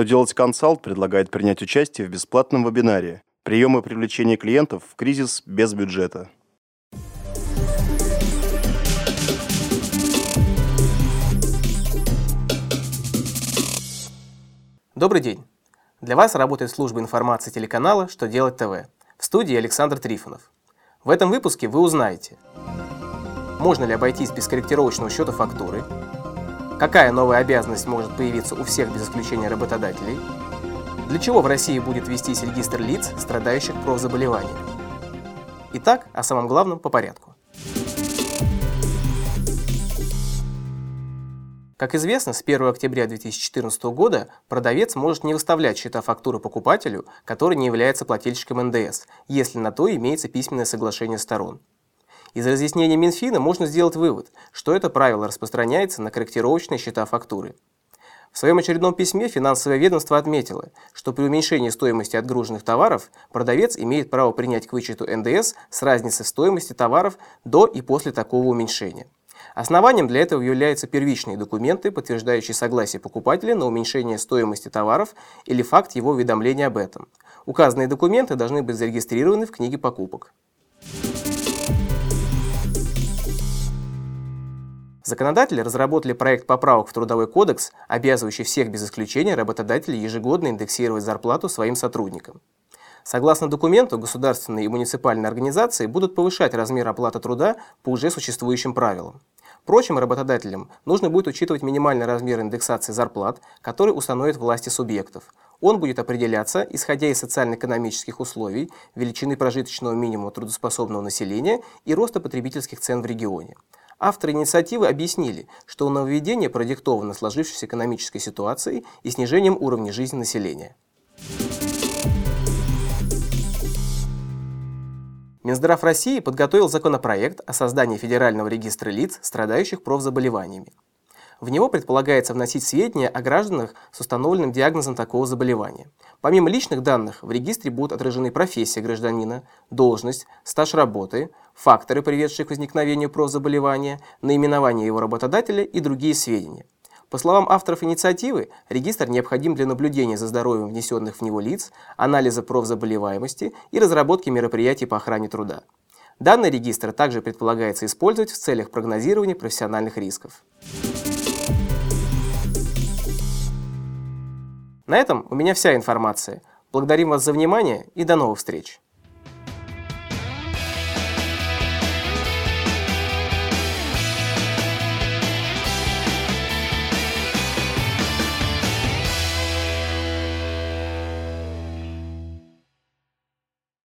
Что делать консалт предлагает принять участие в бесплатном вебинаре «Приемы привлечения клиентов в кризис без бюджета». Добрый день! Для вас работает служба информации телеканала «Что делать ТВ». В студии Александр Трифонов. В этом выпуске вы узнаете, можно ли обойтись без корректировочного счета фактуры, Какая новая обязанность может появиться у всех без исключения работодателей? Для чего в России будет вестись регистр лиц, страдающих профзаболеваниями? Итак, о самом главном по порядку. Как известно, с 1 октября 2014 года продавец может не выставлять счета фактуры покупателю, который не является плательщиком НДС, если на то имеется письменное соглашение сторон. Из разъяснения Минфина можно сделать вывод, что это правило распространяется на корректировочные счета фактуры. В своем очередном письме финансовое ведомство отметило, что при уменьшении стоимости отгруженных товаров продавец имеет право принять к вычету НДС с разницей в стоимости товаров до и после такого уменьшения. Основанием для этого являются первичные документы, подтверждающие согласие покупателя на уменьшение стоимости товаров или факт его уведомления об этом. Указанные документы должны быть зарегистрированы в книге покупок. Законодатели разработали проект поправок в Трудовой кодекс, обязывающий всех без исключения работодателей ежегодно индексировать зарплату своим сотрудникам. Согласно документу, государственные и муниципальные организации будут повышать размер оплаты труда по уже существующим правилам. Впрочем, работодателям нужно будет учитывать минимальный размер индексации зарплат, который установят власти субъектов. Он будет определяться, исходя из социально-экономических условий, величины прожиточного минимума трудоспособного населения и роста потребительских цен в регионе. Авторы инициативы объяснили, что нововведение продиктовано сложившейся экономической ситуацией и снижением уровня жизни населения. Минздрав России подготовил законопроект о создании Федерального регистра лиц, страдающих профзаболеваниями. В него предполагается вносить сведения о гражданах с установленным диагнозом такого заболевания. Помимо личных данных, в регистре будут отражены профессия гражданина, должность, стаж работы, факторы, приведшие к возникновению профзаболевания, наименование его работодателя и другие сведения. По словам авторов инициативы, регистр необходим для наблюдения за здоровьем внесенных в него лиц, анализа профзаболеваемости и разработки мероприятий по охране труда. Данный регистр также предполагается использовать в целях прогнозирования профессиональных рисков. На этом у меня вся информация. Благодарим вас за внимание и до новых встреч!